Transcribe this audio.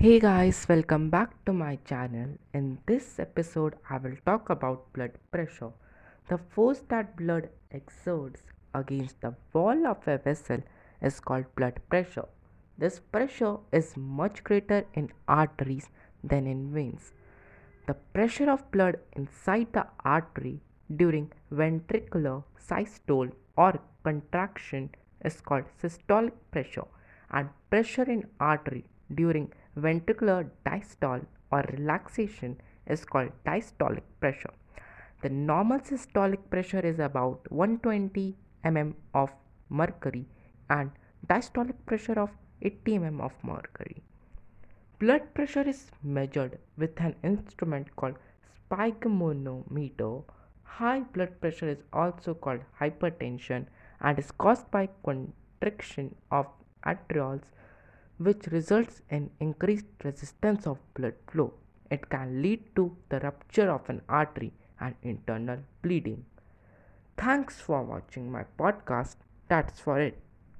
Hey guys, welcome back to my channel. In this episode, I will talk about blood pressure. The force that blood exerts against the wall of a vessel is called blood pressure. This pressure is much greater in arteries than in veins. The pressure of blood inside the artery during ventricular systole or contraction is called systolic pressure and pressure in artery during ventricular diastole or relaxation is called diastolic pressure. The normal systolic pressure is about 120 mm of mercury and diastolic pressure of 80 mm of mercury. Blood pressure is measured with an instrument called sphygmomanometer. High blood pressure is also called hypertension and is caused by contraction of arterioles which results in increased resistance of blood flow. It can lead to the rupture of an artery and internal bleeding. Thanks for watching my podcast. That's for it.